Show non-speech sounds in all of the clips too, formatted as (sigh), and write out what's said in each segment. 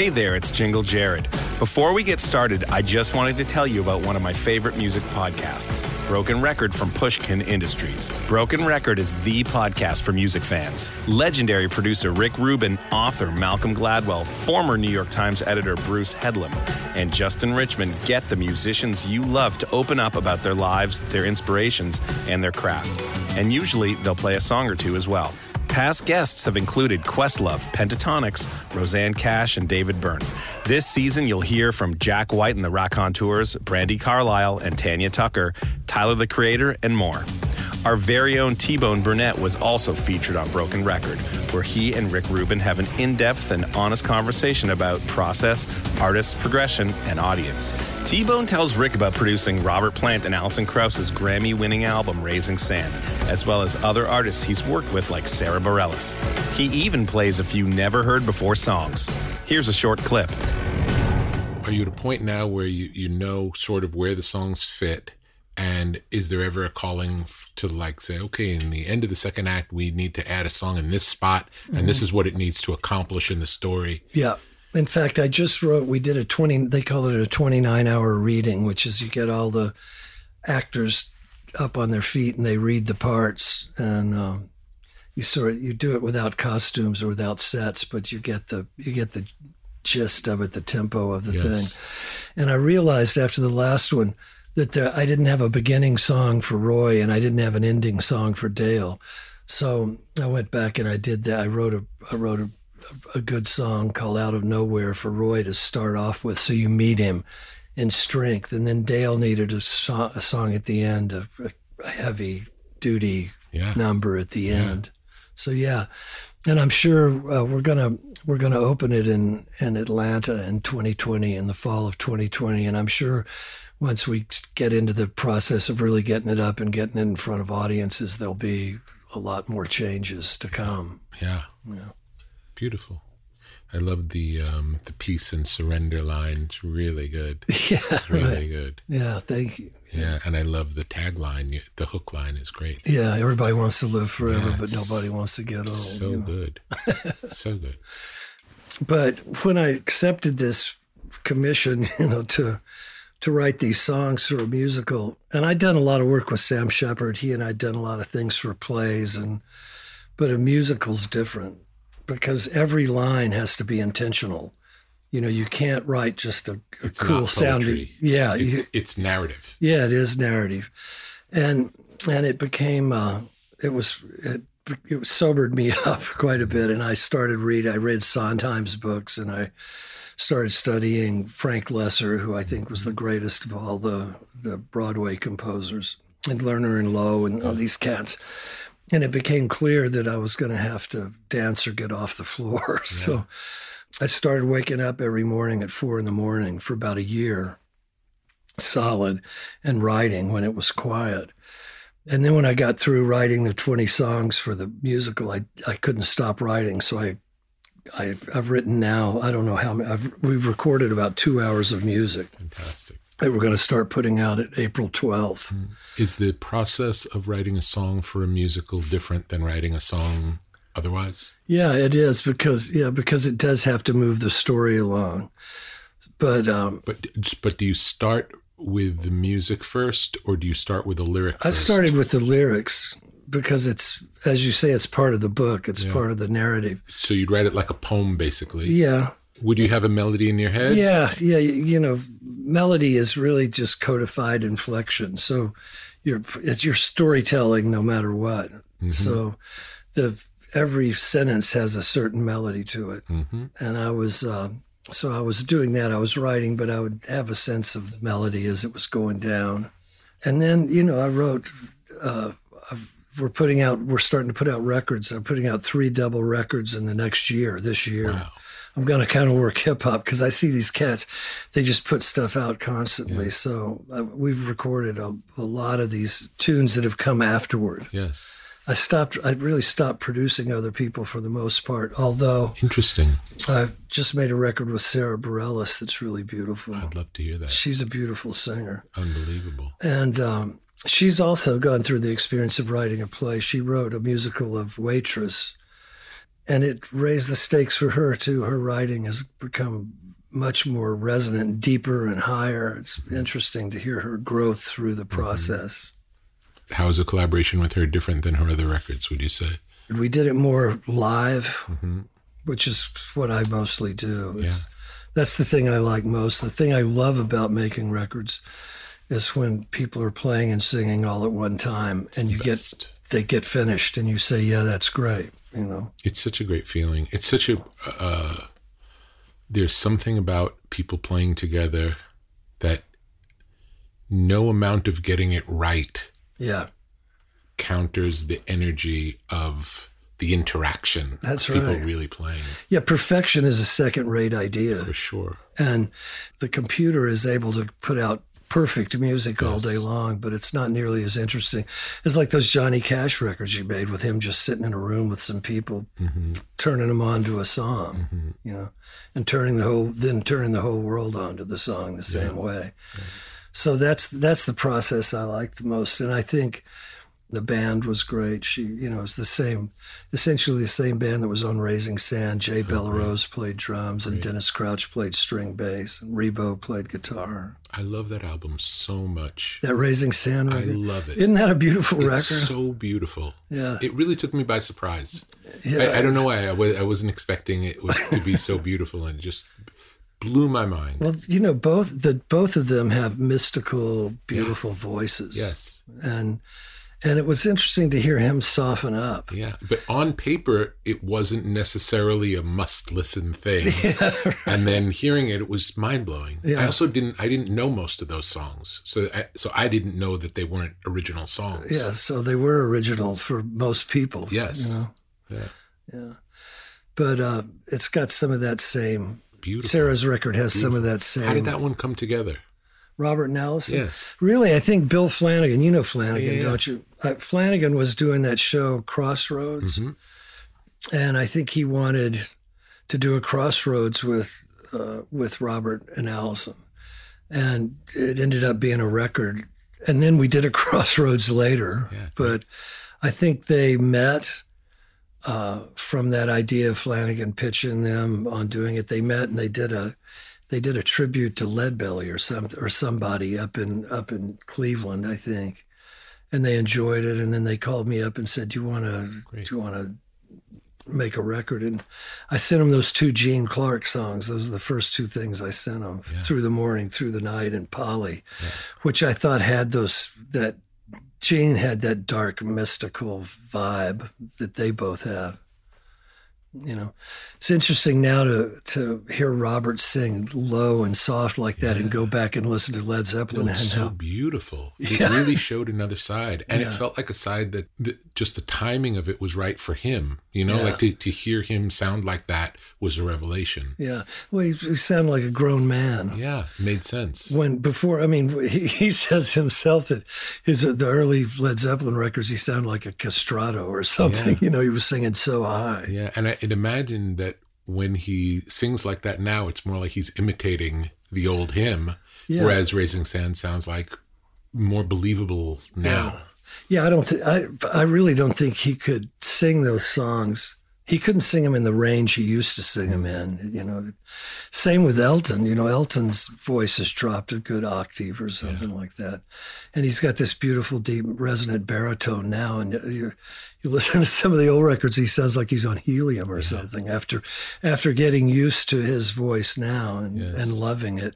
Hey there, it's Jingle Jared. Before we get started, I just wanted to tell you about one of my favorite music podcasts, Broken Record from Pushkin Industries. Broken Record is the podcast for music fans. Legendary producer Rick Rubin, author Malcolm Gladwell, former New York Times editor Bruce Headlam, and Justin Richmond get the musicians you love to open up about their lives, their inspirations, and their craft. And usually they'll play a song or two as well. Past guests have included Questlove, Pentatonix, Rosanne Cash, and David Byrne. This season, you'll hear from Jack White and the Raconteurs, Brandi Carlile and Tanya Tucker, Tyler the Creator, and more. Our very own T-Bone Burnett was also featured on Broken Record, where he and Rick Rubin have an in-depth and honest conversation about process, artist's progression, and audience. T-Bone tells Rick about producing Robert Plant and Alison Krauss's Grammy-winning album Raising Sand, as well as other artists he's worked with like Sara Bareilles. He even plays a few never-heard-before songs. Here's a short clip. Are you at a point now where you, you know sort of where the songs fit? And is there ever a calling to like say, okay, in the end of the second act, we need to add a song in this spot, and this mm-hmm. is what it needs to accomplish in the story? Yeah. In fact, I just wrote, we did a 20, they call it a 29 hour reading, which is you get all the actors up on their feet and they read the parts. And um, you sort of, you do it without costumes or without sets, but you get the, you get the gist of it, the tempo of the Yes. thing. And I realized after the last one that there, I didn't have a beginning song for Roy and I didn't have an ending song for Dale. So I went back and I did that. I wrote a, I wrote a, a good song called Out of Nowhere for Roy to start off with. So you meet him in strength. And then Dale needed a, so- a song at the end, a, a heavy duty Yeah. number at the end. So yeah, and I'm sure uh, we're gonna we're gonna open it in in Atlanta in 2020 in the fall of 2020, and I'm sure once we get into the process of really getting it up and getting it in front of audiences, there'll be a lot more changes to come. Yeah. Beautiful. I love the um, the peace and surrender line. It's really good. (laughs) Yeah, Really right. good. Yeah, thank you. Yeah, and I love the tagline. The hook line is great. Yeah, everybody wants to live forever, but nobody wants to get old. So you know. good. (laughs) so good. but when I accepted this commission, (laughs) you know, to to write these songs for a musical, and I'd done a lot of work with Sam Shepard. He and I'd done a lot of things for plays, and but a musical's different because every line has to be intentional. You know, you can't write just a, a It's cool sounding. Yeah, you- It's, it's narrative. yeah, it is narrative, and and it became uh, it was it, it sobered me (laughs) up quite a bit, and I started read. I read Sondheim's books, and I started studying Frank Loesser, who I think was the greatest of all the the Broadway composers, and Lerner and Loewe, and all these cats. And it became clear that I was going to have to dance or get off the floor. (laughs) So I started waking up every morning at four in the morning for about a year solid and writing when it was quiet. And then when I got through writing the 20 songs for the musical, I, I couldn't stop writing. So I, I've, I've written now, I don't know how many, I've, we've recorded about two hours of music Fantastic. That we're going to start putting out at April 12th. Is the process of writing a song for a musical different than writing a song otherwise? Yeah, it is because, yeah, because it does have to move the story along. But um, But but do you start with the music first, or do you start with the lyric? I started with the lyrics because it's, as you say, it's part of the book, it's Yeah. part of the narrative. So you'd write it like a poem, basically. Yeah, Would you have a melody in your head? Yeah, yeah, you know, melody is really just codified inflection. So your it's your storytelling no matter what. So the every sentence has a certain melody to it. hmm And I was uh, so I was doing that. I was writing, but I would have a sense of the melody as it was going down. And then, you know, I wrote, uh, we're putting out, we're starting to put out records. I'm putting out three double records in the next year, this year. Wow. I'm going to kind of work hip hop because I see these cats, they just put stuff out constantly. So uh, we've recorded a, a lot of these tunes that have come afterward. Yes. I stopped, I really stopped producing other people for the most part, although Interesting. I just made a record with Sara Bareilles that's really beautiful. I'd love to hear that. She's a beautiful singer. Unbelievable. And um, she's also gone through the experience of writing a play. She wrote a musical of Waitress, and it raised the stakes for her too. Her writing has become much more resonant, deeper, and higher. It's interesting to hear her growth through the mm-hmm. process. How is a collaboration with her different than her other records, would you say? We did it more live, mm-hmm. which is what I mostly do. It's, That's the thing I like most. The thing I love about making records is when people are playing and singing all at one time, and you best. get they get finished, and you say, "Yeah, that's great." You know, It's such a great feeling. It's such a. Uh, there's something about people playing together that no amount of getting it right yeah, counters the energy of the interaction. That's of People right. really playing yeah. Perfection is a second-rate idea, for sure. and the computer is able to put out perfect music all day long, but it's not nearly as interesting. It's like those Johnny Cash records you made with him just sitting in a room with some people, mm-hmm. turning them on to a song, mm-hmm. you know, and turning the whole then turning the whole world onto the song the same way. So that's that's the process I like the most, and I think. The band was great. She, you know, it's the same, essentially the same band that was on Raising Sand. Jay oh, Bellerose played drums, and Dennis Crouch played string bass, and Ribot played guitar. I love that album so much. That Raising Sand I love it. Isn't that a beautiful record? So beautiful. Yeah. It really took me by surprise. Yeah. I, I don't know why. I, was, I wasn't expecting it to be so beautiful and just blew my mind. well, you know, both the both of them have mystical, beautiful voices. yes. and and it was interesting to hear him soften up. Yeah. But on paper, it wasn't necessarily a must listen thing. (laughs) Yeah, And then hearing it, it was mind blowing. Yeah. I also didn't, I didn't know most of those songs. So I, so I didn't know that they weren't original songs. Yeah, so they were original for most people. Yes. you know? Yeah. yeah, but uh, it's got some of that same. Beautiful. Sarah's record has some of that same. How did that one come together? Robert and Alison. Yes. Really, I think Bill Flanagan. You know Flanagan, Yeah. don't you? Uh, Flanagan was doing that show Crossroads, Mm-hmm. and I think he wanted to do a Crossroads with uh, with Robert and Alison, and it ended up being a record. And then we did a (laughs) Crossroads later, Yeah. but I think they met uh, from that idea of Flanagan pitching them on doing it. They met and they did a they did a tribute to Leadbelly or some or somebody up in up in Cleveland, I think, and they enjoyed it. And then they called me up and said, "Do you want to do you want to make a record?" And I sent them those two Gene Clark songs. Those are the first two things I sent them through the morning, through the night, and Polly, which I thought had those that Gene had that dark mystical vibe that they both have. You know, it's interesting now to to hear Robert sing low and soft like that, and go back and listen to Led Zeppelin and was so beautiful. (laughs) It Yeah. really showed another side, and it felt like a side that, that just the timing of it was right for him. You know, Yeah. like to, to hear him sound like that was a revelation. yeah. Well, he, he sounded like a grown man. Yeah, made sense. When before, I mean, he, (laughs) he says himself that his the early Led Zeppelin records, he sounded like a castrato or something. Yeah. (laughs) You know, he was singing so high. Yeah, and I would imagine that when he sings like that now, it's more like he's imitating the old hymn, Yeah. whereas Raising Sand sounds like more believable now. Yeah, I don't. Th- I I really don't think he could sing those songs. He couldn't sing them in the range he used to sing them in. You know, same with Elton. You know, Elton's voice has dropped a good octave or something like that, and he's got this beautiful, deep, resonant baritone now. And you you listen to some of the old records, he sounds like he's on helium or something. After after getting used to his voice now and, Yes. and loving it.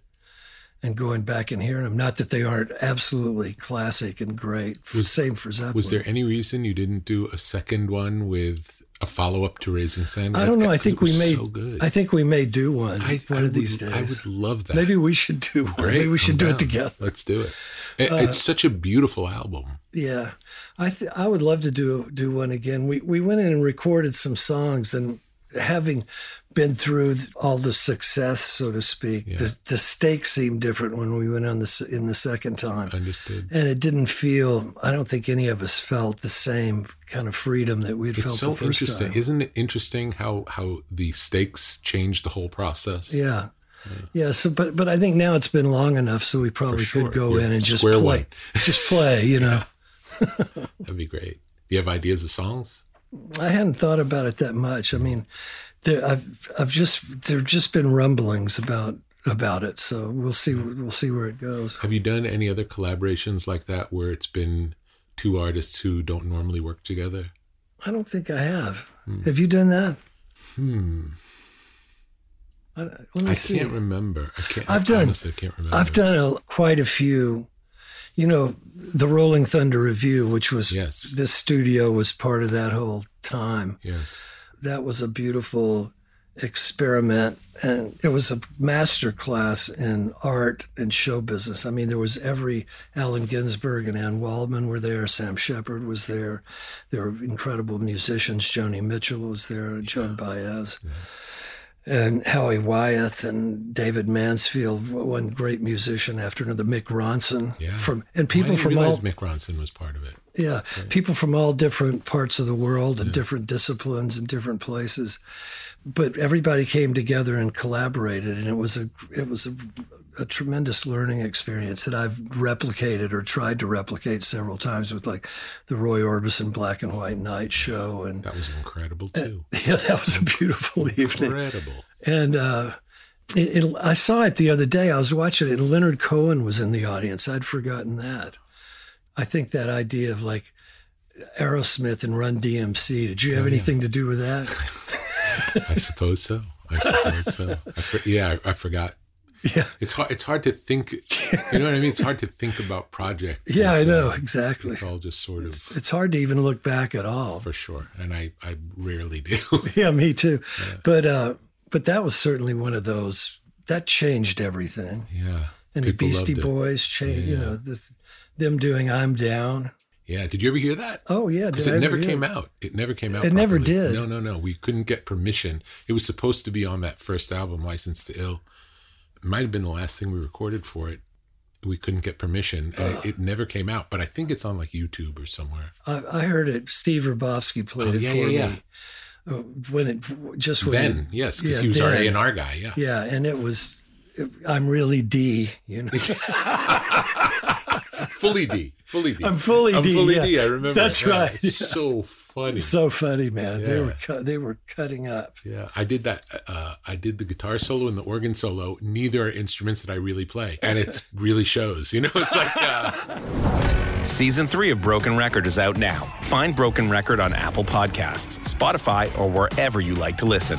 And going back and hearing them, not that they aren't absolutely classic and great. Same for Zeppelin. Was there any reason you didn't do a second one with a follow up to Raising Sand? I don't know. I think we may. so good. I think we may do one I- one I of these would- days. I would love that. Maybe we should do one. Great, Maybe we should I'm do down. it together. Let's do it. It- uh, it's such a beautiful album. Yeah, I th- I would love to do do one again. We we went in and recorded some songs, and having been through all the success, so to speak, the the stakes seemed different when we went on the in the second time, Understood. and it didn't feel. I don't think any of us felt the same kind of freedom that we had It's felt so the first interesting. time. Isn't it interesting how how the stakes change the whole process? Yeah. Yeah, so but but I think now it's been long enough, so we probably sure. could go You're in and just square play, one. (laughs) just play. You know, (laughs) That'd be great. Do you have ideas of songs? I hadn't thought about it that much. I mean, there, I've I've just there've just been rumblings about about it, so we'll see we'll see where it goes. Have you done any other collaborations like that where it's been two artists who don't normally work together? I don't think I have. Have you done that? Hmm. I, let me I see. can't remember. I can't. I've done- Honestly, I can't remember. I've done a, quite a few. You know, the Rolling Thunder Revue, which was Yes. this studio was part of that whole time. Yes. That was a beautiful experiment and it was a master class in art and show business i mean there was every allen ginsberg and anne waldman were there sam shepard was there there were incredible musicians joni mitchell was there joan baez and howie wyeth and david mansfield one great musician after another mick ronson Yeah. from and I people didn't from all realize Mick Ronson was part of it. Yeah, people from all different parts of the world and different disciplines and different places, but everybody came together and collaborated, and it was a it was a, a tremendous learning experience that I've replicated or tried to replicate several times with like the Roy Orbison Black and White Night show, and That was incredible too. (laughs) yeah, that was a beautiful (laughs) evening. Incredible. And uh, it, it, I saw it the other day. I was watching it, and Leonard Cohen was in the audience. I'd forgotten that. I think that idea of like Aerosmith and Run DMC. Did you have anything to do with that? (laughs) I suppose so. I suppose so. I for, yeah, I, I forgot. Yeah. It's hard. It's hard to think. You know what I mean? It's hard to think about projects. Yeah, I know exactly. It's all just sort of It's hard to even look back at all. for sure, and I I rarely do. (laughs) Yeah, me too. But uh, but that was certainly one of those that changed everything. yeah. And the Beastie. Boys changed. You Yeah. know, the, them doing "I'm Down." Yeah. Did you ever hear that? Oh yeah, Because it I never came out. It never came out. It never did. No, no, no. We couldn't get permission. It was supposed to be on that first album, Licensed to Ill. It might have been the last thing we recorded for it. We couldn't get permission, and it, it never came out. But I think it's on like YouTube or somewhere. I, I heard it. Steve Ralbovsky played Oh, it yeah, for yeah, me. Uh, When it just when then, it- yes, because yeah, he was our then. A and R guy. Yeah. yeah, and it was. It, I'm really D, you know. (laughs) (laughs) fully D, fully D. I'm fully I'm D, fully yeah. D. I remember. That's it. Yeah, right, it's So funny. so funny, man. They were cu- they were cutting up. yeah, I did that. Uh, I did the guitar solo and the organ solo. Neither are instruments that I really play, and it's (laughs) really shows. You know, it's like uh, Season three of Broken Record is out now. Find Broken Record on Apple Podcasts, Spotify, or wherever you like to listen.